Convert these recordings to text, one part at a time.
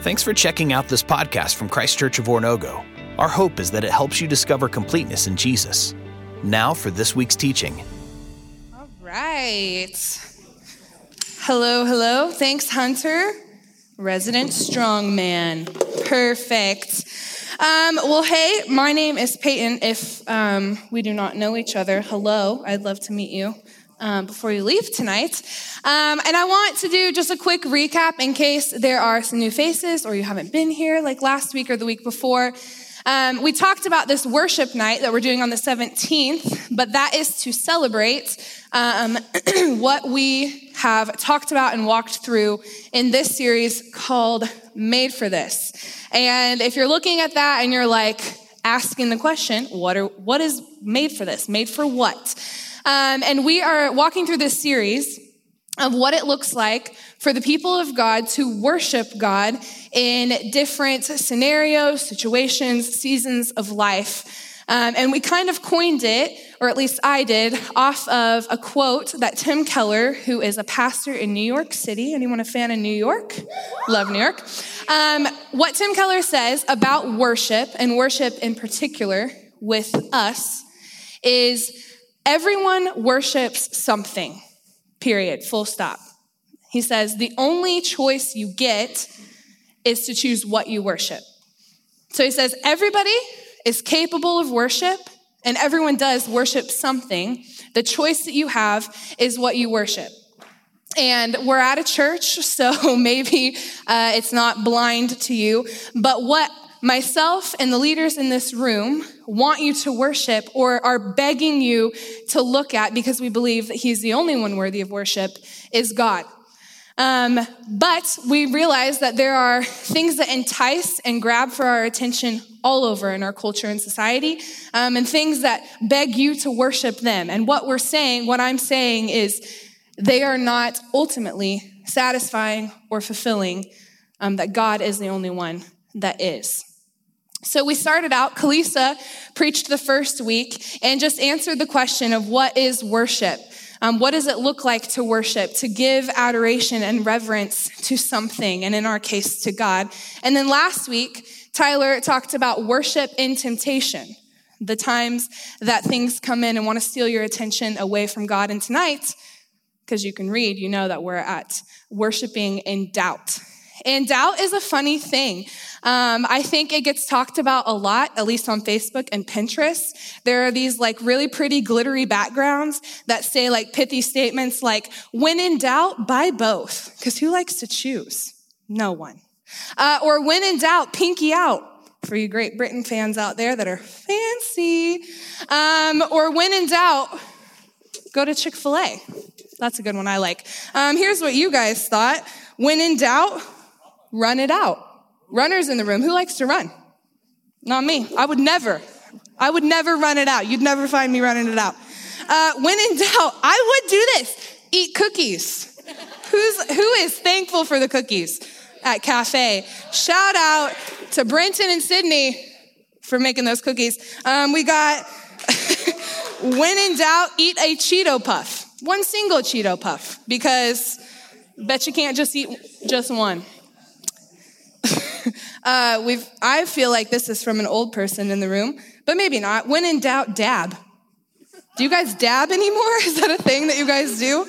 Thanks for checking out this podcast from Christ Church of Oronogo. Our hope is that it helps you discover completeness in Jesus. Now for this week's teaching. All right. Hello, hello. Thanks, Hunter. Resident strongman. Perfect. Um, well, hey, my name is Peyton. If um, we do not know each other, hello. I'd love to meet you um, before you leave tonight. Um, and I want to do just a quick recap in case there are some new faces or you haven't been here like last week or the week before. Um, we talked about this worship night that we're doing on the 17th, but that is to celebrate um, what we have talked about and walked through in this series called Made for This. And if you're looking at that and you're like asking the question, what, are, what is made for this? Made for what? Um, and we are walking through this series of what it looks like for the people of God to worship God in different scenarios, situations, seasons of life. Um, and we kind of coined it, or at least I did, off of a quote that Tim Keller, who is a pastor in New York City, anyone a fan of New York? Love New York. Um, what Tim Keller says about worship, and worship in particular with us, is Everyone worships something, period, full stop. He says the only choice you get is to choose what you worship. So he says everybody is capable of worship and everyone does worship something. The choice that you have is what you worship. And we're at a church, so maybe uh, it's not blind to you. But what myself and the leaders in this room want you to worship or are begging you to look at because we believe that He's the only one worthy of worship is God. Um, but we realize that there are things that entice and grab for our attention all over in our culture and society, um, and things that beg you to worship them. And what we're saying, what I'm saying is, they are not ultimately satisfying or fulfilling, um, that God is the only one that is. So we started out, Kalisa preached the first week and just answered the question of what is worship? Um, what does it look like to worship, to give adoration and reverence to something, and in our case, to God? And then last week, Tyler talked about worship in temptation, the times that things come in and want to steal your attention away from God. And tonight, because you can read, you know that we're at worshiping in doubt. And doubt is a funny thing. Um, I think it gets talked about a lot, at least on Facebook and Pinterest. There are these like really pretty glittery backgrounds that say like pithy statements like, when in doubt, buy both. Because who likes to choose? No one. Uh, or when in doubt, pinky out. For you Great Britain fans out there that are fancy. Um, or when in doubt, go to Chick fil A. That's a good one I like. Um, here's what you guys thought. When in doubt, run it out. Runners in the room. Who likes to run? Not me. I would never. I would never run it out. You'd never find me running it out. Uh, when in doubt, I would do this. Eat cookies. Who's, who is thankful for the cookies at Cafe? Shout out to Brenton and Sydney for making those cookies. Um, we got, when in doubt, eat a Cheeto puff. One single Cheeto puff because bet you can't just eat just one. uh, we've, I feel like this is from an old person in the room, but maybe not. When in doubt, dab. Do you guys dab anymore? Is that a thing that you guys do?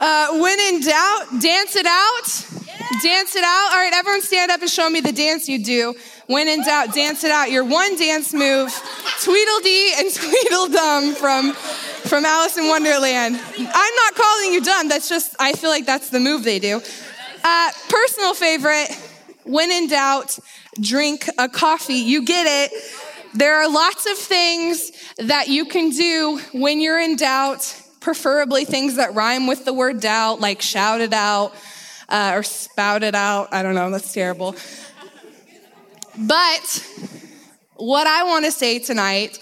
Uh, when in doubt, dance it out. Yeah. Dance it out. All right, everyone stand up and show me the dance you do. When in doubt, dance it out. Your one dance move, Tweedledee and Tweedledum from, from Alice in Wonderland. I'm not calling you dumb. That's just, I feel like that's the move they do. Uh, personal favorite, when in doubt, drink a coffee. You get it. There are lots of things that you can do when you're in doubt, preferably things that rhyme with the word doubt, like shout it out uh, or spout it out. I don't know, that's terrible. But what I want to say tonight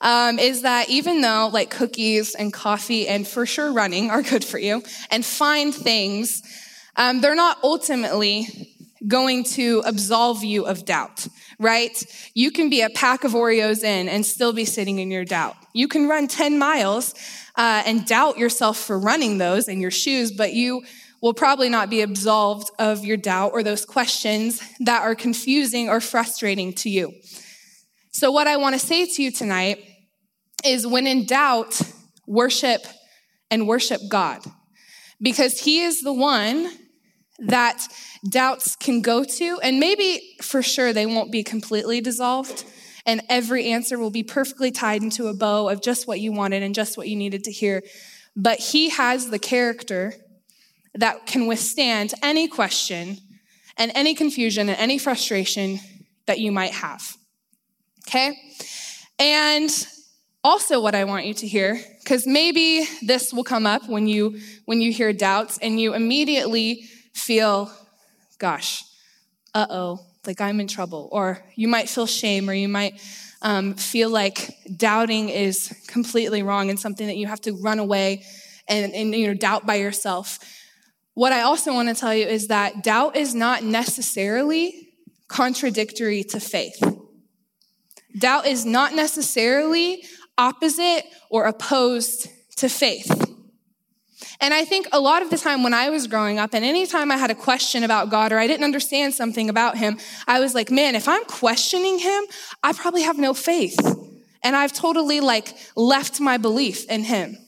um, is that even though like cookies and coffee and for sure running are good for you and find things, um, they're not ultimately going to absolve you of doubt, right? You can be a pack of Oreos in and still be sitting in your doubt. You can run 10 miles uh, and doubt yourself for running those in your shoes, but you will probably not be absolved of your doubt or those questions that are confusing or frustrating to you. So, what I want to say to you tonight is when in doubt, worship and worship God because He is the one that doubts can go to, and maybe for sure they won't be completely dissolved. And every answer will be perfectly tied into a bow of just what you wanted and just what you needed to hear. But he has the character that can withstand any question and any confusion and any frustration that you might have. Okay? And also what I want you to hear because maybe this will come up when you when you hear doubts and you immediately feel gosh, uh-oh, like I'm in trouble or you might feel shame or you might um, feel like doubting is completely wrong and something that you have to run away and, and you know doubt by yourself what I also want to tell you is that doubt is not necessarily contradictory to faith. Doubt is not necessarily opposite or opposed to faith. And I think a lot of the time when I was growing up, and anytime I had a question about God or I didn't understand something about Him, I was like, man, if I'm questioning Him, I probably have no faith. And I've totally like left my belief in Him.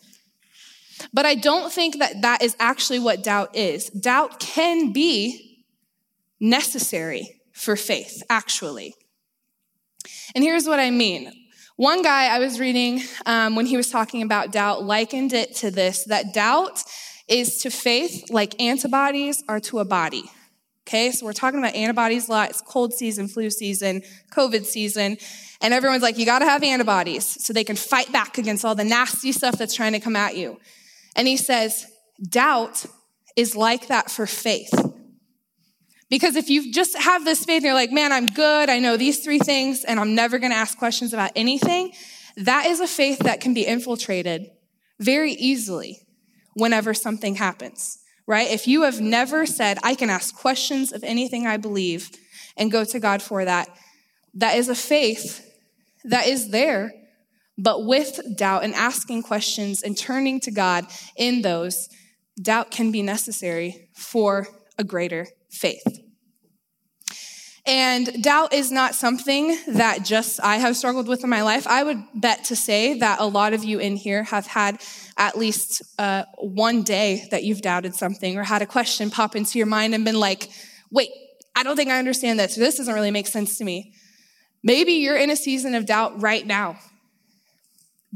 But I don't think that that is actually what doubt is. Doubt can be necessary for faith, actually. And here's what I mean. One guy I was reading um, when he was talking about doubt likened it to this that doubt is to faith like antibodies are to a body. Okay, so we're talking about antibodies a lot. It's cold season, flu season, COVID season. And everyone's like, you gotta have antibodies so they can fight back against all the nasty stuff that's trying to come at you. And he says, doubt is like that for faith. Because if you just have this faith and you're like, man, I'm good, I know these three things, and I'm never gonna ask questions about anything, that is a faith that can be infiltrated very easily whenever something happens, right? If you have never said, I can ask questions of anything I believe and go to God for that, that is a faith that is there but with doubt and asking questions and turning to God in those, doubt can be necessary for a greater faith. And doubt is not something that just I have struggled with in my life. I would bet to say that a lot of you in here have had at least uh, one day that you've doubted something or had a question pop into your mind and been like, wait, I don't think I understand this. This doesn't really make sense to me. Maybe you're in a season of doubt right now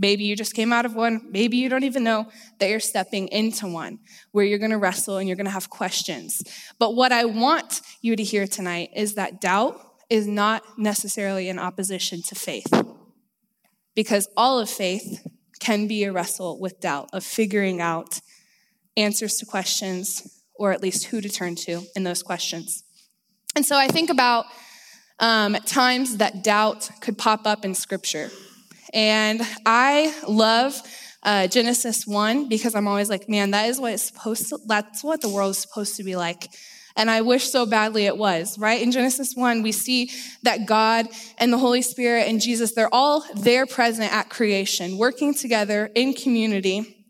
Maybe you just came out of one. Maybe you don't even know that you're stepping into one where you're going to wrestle and you're going to have questions. But what I want you to hear tonight is that doubt is not necessarily in opposition to faith. Because all of faith can be a wrestle with doubt of figuring out answers to questions or at least who to turn to in those questions. And so I think about um, times that doubt could pop up in scripture. And I love uh, Genesis 1 because I'm always like, man, that is what it's supposed to, that's what the world is supposed to be like. And I wish so badly it was, right? In Genesis 1, we see that God and the Holy Spirit and Jesus, they're all there present at creation, working together in community.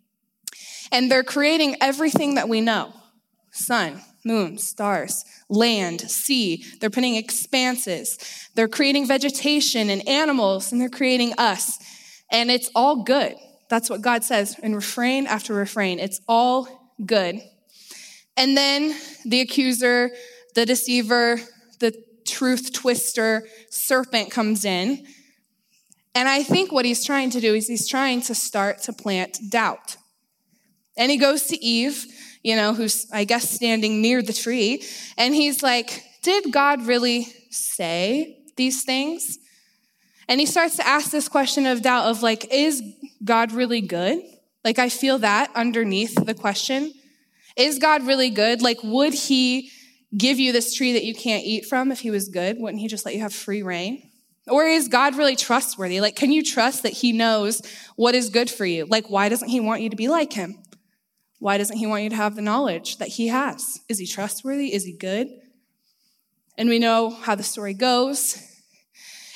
And they're creating everything that we know sun, moon, stars, land, sea. They're putting expanses. They're creating vegetation and animals, and they're creating us. And it's all good. That's what God says in refrain after refrain. It's all good. And then the accuser, the deceiver, the truth twister, serpent comes in. And I think what he's trying to do is he's trying to start to plant doubt. And he goes to Eve you know, who's, I guess, standing near the tree. And he's like, Did God really say these things? And he starts to ask this question of doubt of like, Is God really good? Like, I feel that underneath the question. Is God really good? Like, would he give you this tree that you can't eat from if he was good? Wouldn't he just let you have free reign? Or is God really trustworthy? Like, can you trust that he knows what is good for you? Like, why doesn't he want you to be like him? Why doesn't he want you to have the knowledge that he has? Is he trustworthy? Is he good? And we know how the story goes.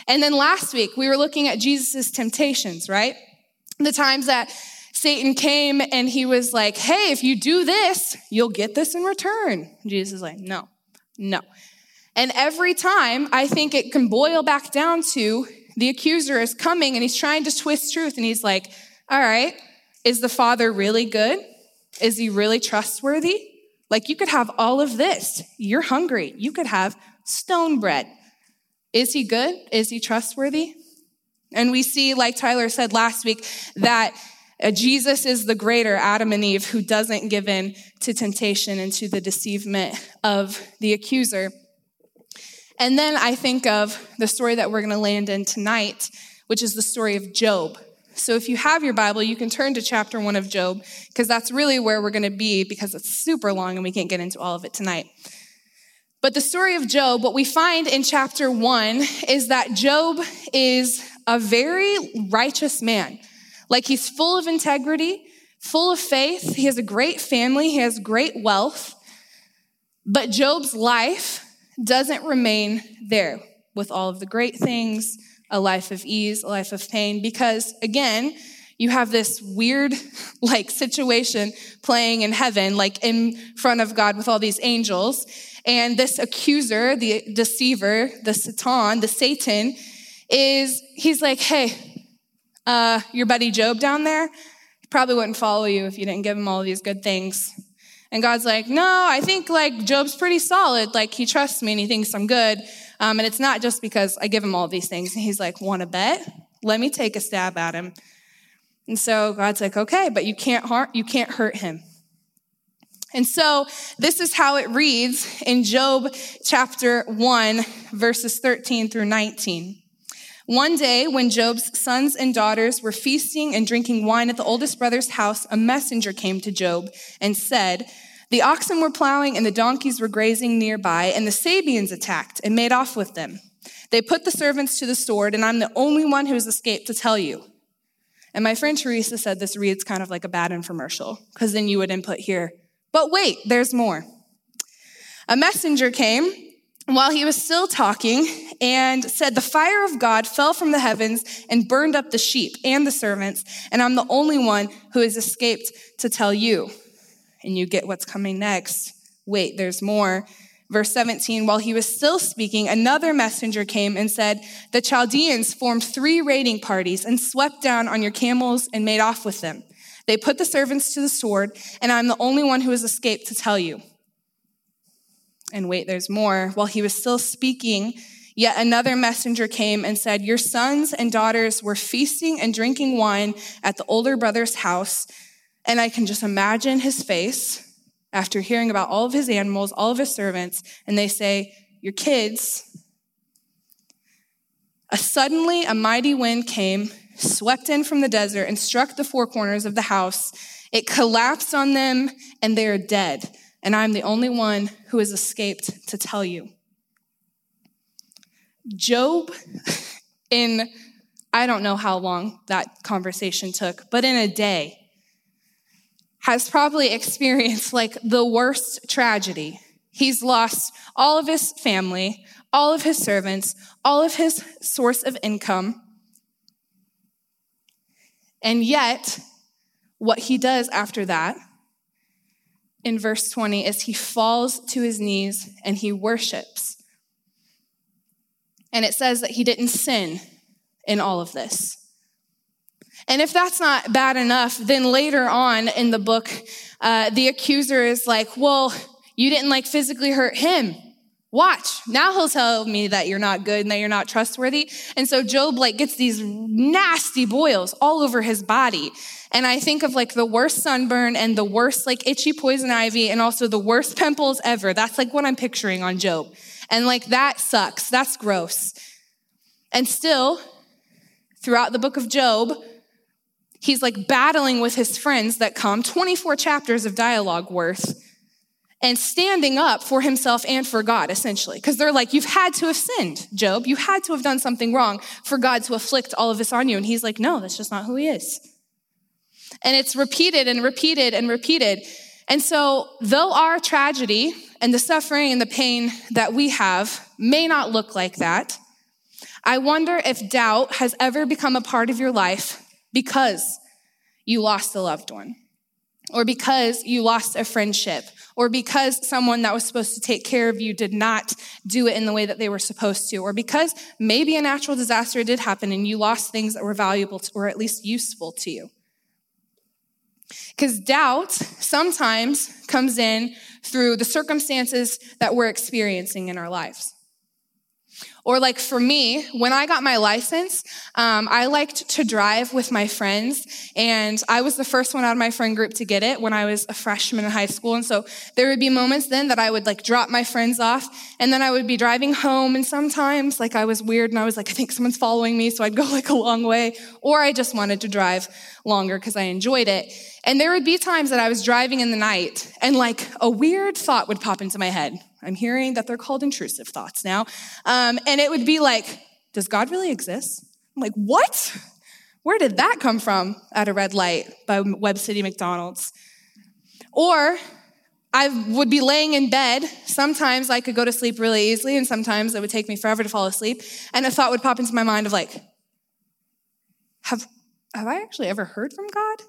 And then last week, we were looking at Jesus' temptations, right? The times that Satan came and he was like, Hey, if you do this, you'll get this in return. Jesus is like, No, no. And every time I think it can boil back down to the accuser is coming and he's trying to twist truth and he's like, All right, is the father really good? Is he really trustworthy? Like you could have all of this. You're hungry. You could have stone bread. Is he good? Is he trustworthy? And we see, like Tyler said last week, that uh, Jesus is the greater Adam and Eve who doesn't give in to temptation and to the deceivement of the accuser. And then I think of the story that we're going to land in tonight, which is the story of Job. So if you have your Bible, you can turn to chapter one of Job, because that's really where we're going to be, because it's super long and we can't get into all of it tonight. But the story of Job, what we find in chapter one is that Job is a very righteous man. Like he's full of integrity, full of faith. He has a great family, he has great wealth. But Job's life doesn't remain there with all of the great things, a life of ease, a life of pain, because again, you have this weird like situation playing in heaven, like in front of God with all these angels. And this accuser, the deceiver, the Satan, the Satan, is he's like, hey, uh, your buddy Job down there, he probably wouldn't follow you if you didn't give him all these good things. And God's like, no, I think like Job's pretty solid. Like he trusts me and he thinks I'm good. Um, and it's not just because I give him all these things. And he's like, want to bet? Let me take a stab at him. And so God's like, okay, but you can't harm, you can't hurt him. And so this is how it reads in Job chapter 1, verses 13 through 19. One day, when Job's sons and daughters were feasting and drinking wine at the oldest brother's house, a messenger came to Job and said, The oxen were plowing and the donkeys were grazing nearby, and the Sabeans attacked and made off with them. They put the servants to the sword, and I'm the only one who has escaped to tell you. And my friend Teresa said this reads kind of like a bad infomercial, because then you would input here, but wait, there's more. A messenger came while he was still talking and said, The fire of God fell from the heavens and burned up the sheep and the servants, and I'm the only one who has escaped to tell you. And you get what's coming next. Wait, there's more. Verse 17, while he was still speaking, another messenger came and said, The Chaldeans formed three raiding parties and swept down on your camels and made off with them. They put the servants to the sword, and I'm the only one who has escaped to tell you. And wait, there's more. While he was still speaking, yet another messenger came and said, Your sons and daughters were feasting and drinking wine at the older brother's house. And I can just imagine his face after hearing about all of his animals, all of his servants, and they say, Your kids. A suddenly, a mighty wind came, swept in from the desert, and struck the four corners of the house. It collapsed on them, and they are dead and I'm the only one who has escaped to tell you. Job, in I don't know how long that conversation took, but in a day, has probably experienced like the worst tragedy. He's lost all of his family, all of his servants, all of his source of income. And yet, what he does after that in verse 20 is he falls to his knees and he worships. And it says that he didn't sin in all of this. And if that's not bad enough, then later on in the book, uh, the accuser is like, well, you didn't like physically hurt him. Watch. Now he'll tell me that you're not good and that you're not trustworthy. And so Job like gets these nasty boils all over his body. And I think of like the worst sunburn and the worst like itchy poison ivy and also the worst pimples ever. That's like what I'm picturing on Job. And like that sucks. That's gross. And still, throughout the book of Job, he's like battling with his friends that come 24 chapters of dialogue worth and standing up for himself and for God, essentially. Because they're like, You've had to have sinned, Job. You had to have done something wrong for God to afflict all of this on you. And he's like, No, that's just not who he is. And it's repeated and repeated and repeated. And so, though our tragedy and the suffering and the pain that we have may not look like that, I wonder if doubt has ever become a part of your life because you lost a loved one, or because you lost a friendship, or because someone that was supposed to take care of you did not do it in the way that they were supposed to, or because maybe a natural disaster did happen and you lost things that were valuable to, or at least useful to you. Because doubt sometimes comes in through the circumstances that we're experiencing in our lives. Or, like for me, when I got my license, um, I liked to drive with my friends, and I was the first one out of my friend group to get it when I was a freshman in high school. And so there would be moments then that I would like drop my friends off, and then I would be driving home, and sometimes like I was weird and I was like, I think someone's following me, so I'd go like a long way, or I just wanted to drive longer because I enjoyed it. And there would be times that I was driving in the night, and like a weird thought would pop into my head. I'm hearing that they're called intrusive thoughts now. Um, and it would be like, does God really exist? I'm like, what? Where did that come from at a red light by Webb City McDonald's? Or I would be laying in bed. Sometimes I could go to sleep really easily, and sometimes it would take me forever to fall asleep. And a thought would pop into my mind of like, have, have I actually ever heard from God?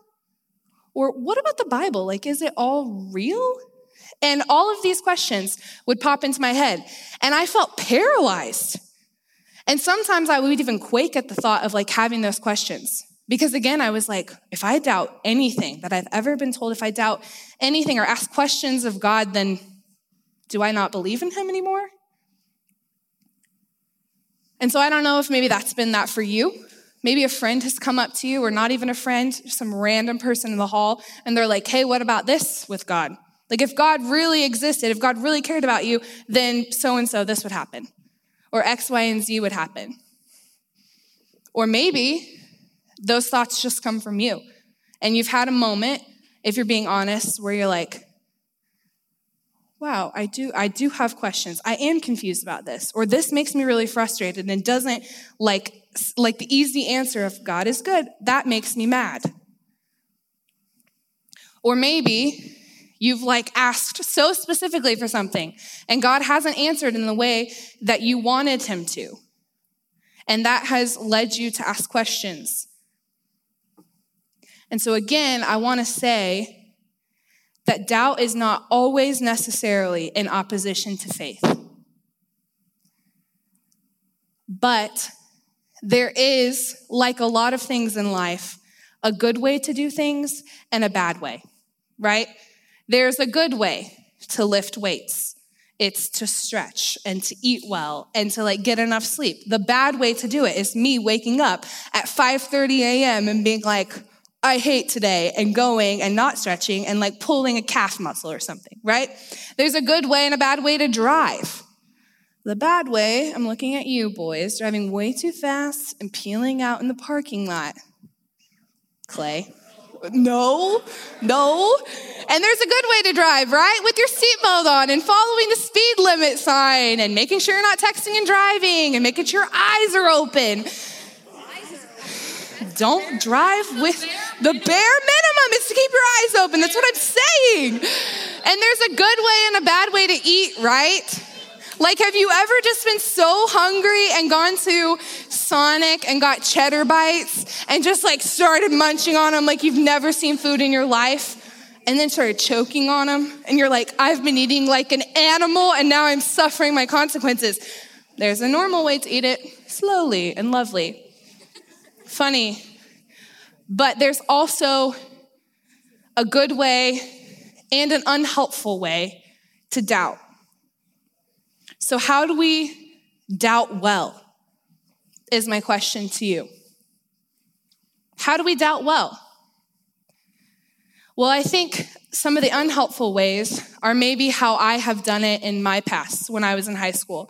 Or what about the Bible? Like, is it all real? And all of these questions would pop into my head. And I felt paralyzed. And sometimes I would even quake at the thought of like having those questions. Because again, I was like, if I doubt anything that I've ever been told, if I doubt anything or ask questions of God, then do I not believe in Him anymore? And so I don't know if maybe that's been that for you. Maybe a friend has come up to you, or not even a friend, some random person in the hall, and they're like, hey, what about this with God? Like, if God really existed, if God really cared about you, then so and so this would happen, or X, Y, and Z would happen. Or maybe those thoughts just come from you. And you've had a moment, if you're being honest, where you're like, wow, I do, I do have questions. I am confused about this, or this makes me really frustrated and doesn't like, like the easy answer of God is good. That makes me mad. Or maybe You've like asked so specifically for something, and God hasn't answered in the way that you wanted Him to. And that has led you to ask questions. And so, again, I want to say that doubt is not always necessarily in opposition to faith. But there is, like a lot of things in life, a good way to do things and a bad way, right? There's a good way to lift weights. It's to stretch and to eat well and to like get enough sleep. The bad way to do it is me waking up at 5:30 a.m. and being like, I hate today and going and not stretching and like pulling a calf muscle or something, right? There's a good way and a bad way to drive. The bad way, I'm looking at you boys, driving way too fast and peeling out in the parking lot. Clay. No, no. And there's a good way to drive, right? With your seatbelt on and following the speed limit sign and making sure you're not texting and driving and making sure your eyes are open. Don't drive with the bare minimum is to keep your eyes open. That's what I'm saying. And there's a good way and a bad way to eat, right? Like, have you ever just been so hungry and gone to Sonic and got cheddar bites and just like started munching on them like you've never seen food in your life? And then started choking on them, and you're like, I've been eating like an animal, and now I'm suffering my consequences. There's a normal way to eat it slowly and lovely. Funny. But there's also a good way and an unhelpful way to doubt. So, how do we doubt well? Is my question to you. How do we doubt well? Well, I think some of the unhelpful ways are maybe how I have done it in my past when I was in high school.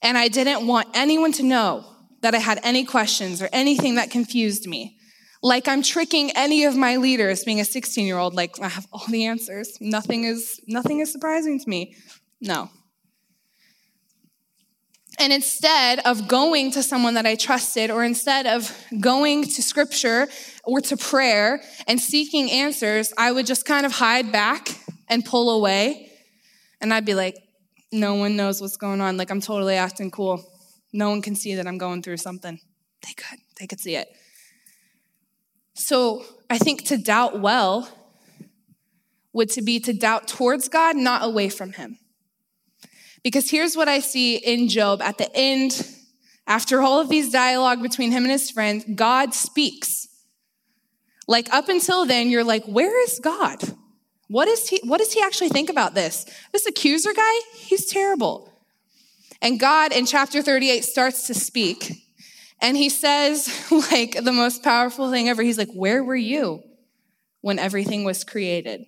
And I didn't want anyone to know that I had any questions or anything that confused me. Like I'm tricking any of my leaders being a 16 year old, like I have all the answers. Nothing is, nothing is surprising to me. No, and instead of going to someone that I trusted, or instead of going to scripture or to prayer and seeking answers, I would just kind of hide back and pull away. And I'd be like, no one knows what's going on. Like, I'm totally acting cool. No one can see that I'm going through something. They could, they could see it. So I think to doubt well would to be to doubt towards God, not away from him. Because here's what I see in Job at the end, after all of these dialogue between him and his friends, God speaks. Like up until then, you're like, where is God? What is he, what does he actually think about this? This accuser guy, he's terrible. And God in chapter 38 starts to speak. And he says, like, the most powerful thing ever. He's like, Where were you when everything was created?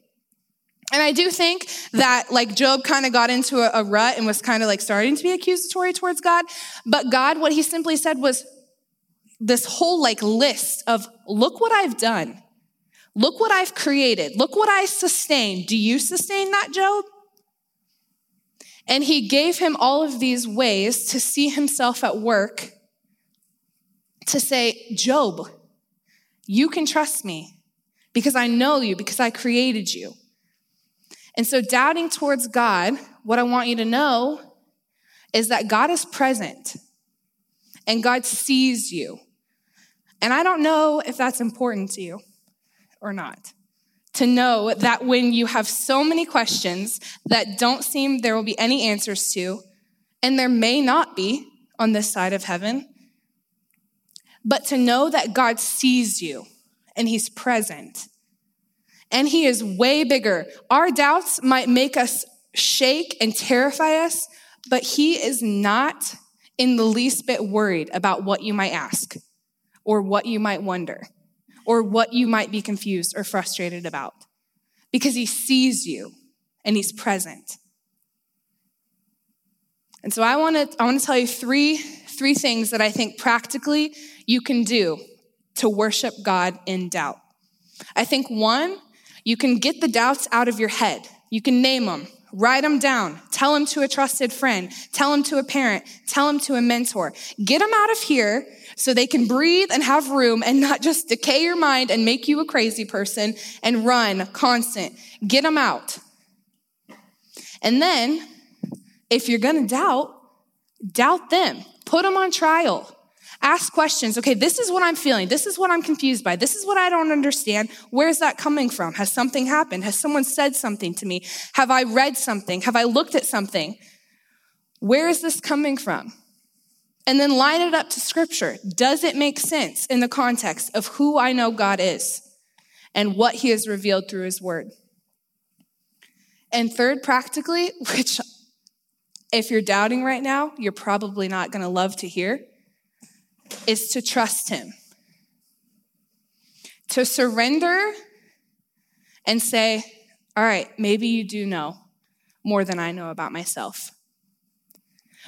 And I do think that like Job kind of got into a, a rut and was kind of like starting to be accusatory towards God. But God, what he simply said was this whole like list of look what I've done. Look what I've created. Look what I sustain. Do you sustain that, Job? And he gave him all of these ways to see himself at work to say, Job, you can trust me because I know you, because I created you. And so, doubting towards God, what I want you to know is that God is present and God sees you. And I don't know if that's important to you or not. To know that when you have so many questions that don't seem there will be any answers to, and there may not be on this side of heaven, but to know that God sees you and He's present and He is way bigger. Our doubts might make us shake and terrify us, but He is not in the least bit worried about what you might ask or what you might wonder or what you might be confused or frustrated about because He sees you and He's present. And so I want to I want to tell you three three things that I think practically you can do to worship God in doubt. I think one you can get the doubts out of your head. You can name them, write them down, tell them to a trusted friend, tell them to a parent, tell them to a mentor. Get them out of here so they can breathe and have room and not just decay your mind and make you a crazy person and run constant. Get them out. And then, if you're gonna doubt, doubt them, put them on trial. Ask questions. Okay, this is what I'm feeling. This is what I'm confused by. This is what I don't understand. Where's that coming from? Has something happened? Has someone said something to me? Have I read something? Have I looked at something? Where is this coming from? And then line it up to scripture. Does it make sense in the context of who I know God is and what he has revealed through his word? And third, practically, which if you're doubting right now, you're probably not going to love to hear is to trust Him, to surrender and say, All right, maybe you do know more than I know about myself.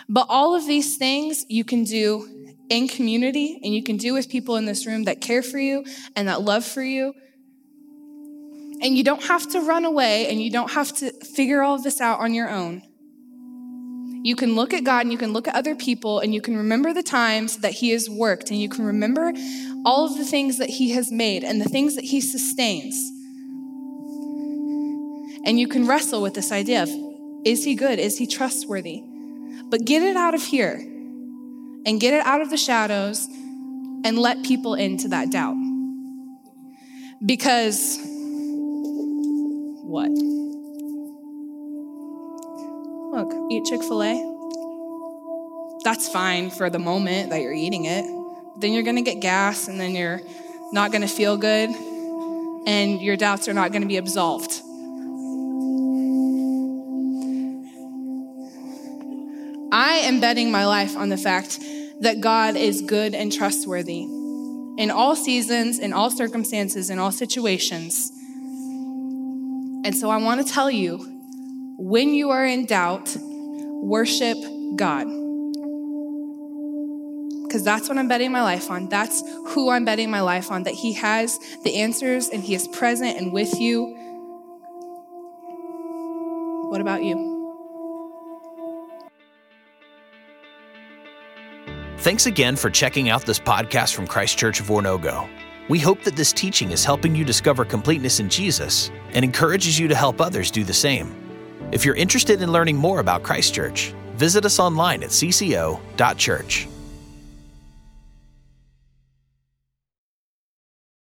But all of these things you can do in community and you can do with people in this room that care for you and that love for you. And you don't have to run away and you don't have to figure all of this out on your own. You can look at God and you can look at other people and you can remember the times that He has worked and you can remember all of the things that He has made and the things that He sustains. And you can wrestle with this idea of is He good? Is He trustworthy? But get it out of here and get it out of the shadows and let people into that doubt. Because what? Look, eat Chick fil A. That's fine for the moment that you're eating it. Then you're gonna get gas and then you're not gonna feel good and your doubts are not gonna be absolved. I am betting my life on the fact that God is good and trustworthy in all seasons, in all circumstances, in all situations. And so I want to tell you when you are in doubt, worship God. Because that's what I'm betting my life on. That's who I'm betting my life on, that He has the answers and He is present and with you. What about you? Thanks again for checking out this podcast from Christ Church of Oronogo. We hope that this teaching is helping you discover completeness in Jesus and encourages you to help others do the same. If you're interested in learning more about Christchurch, visit us online at cco.church.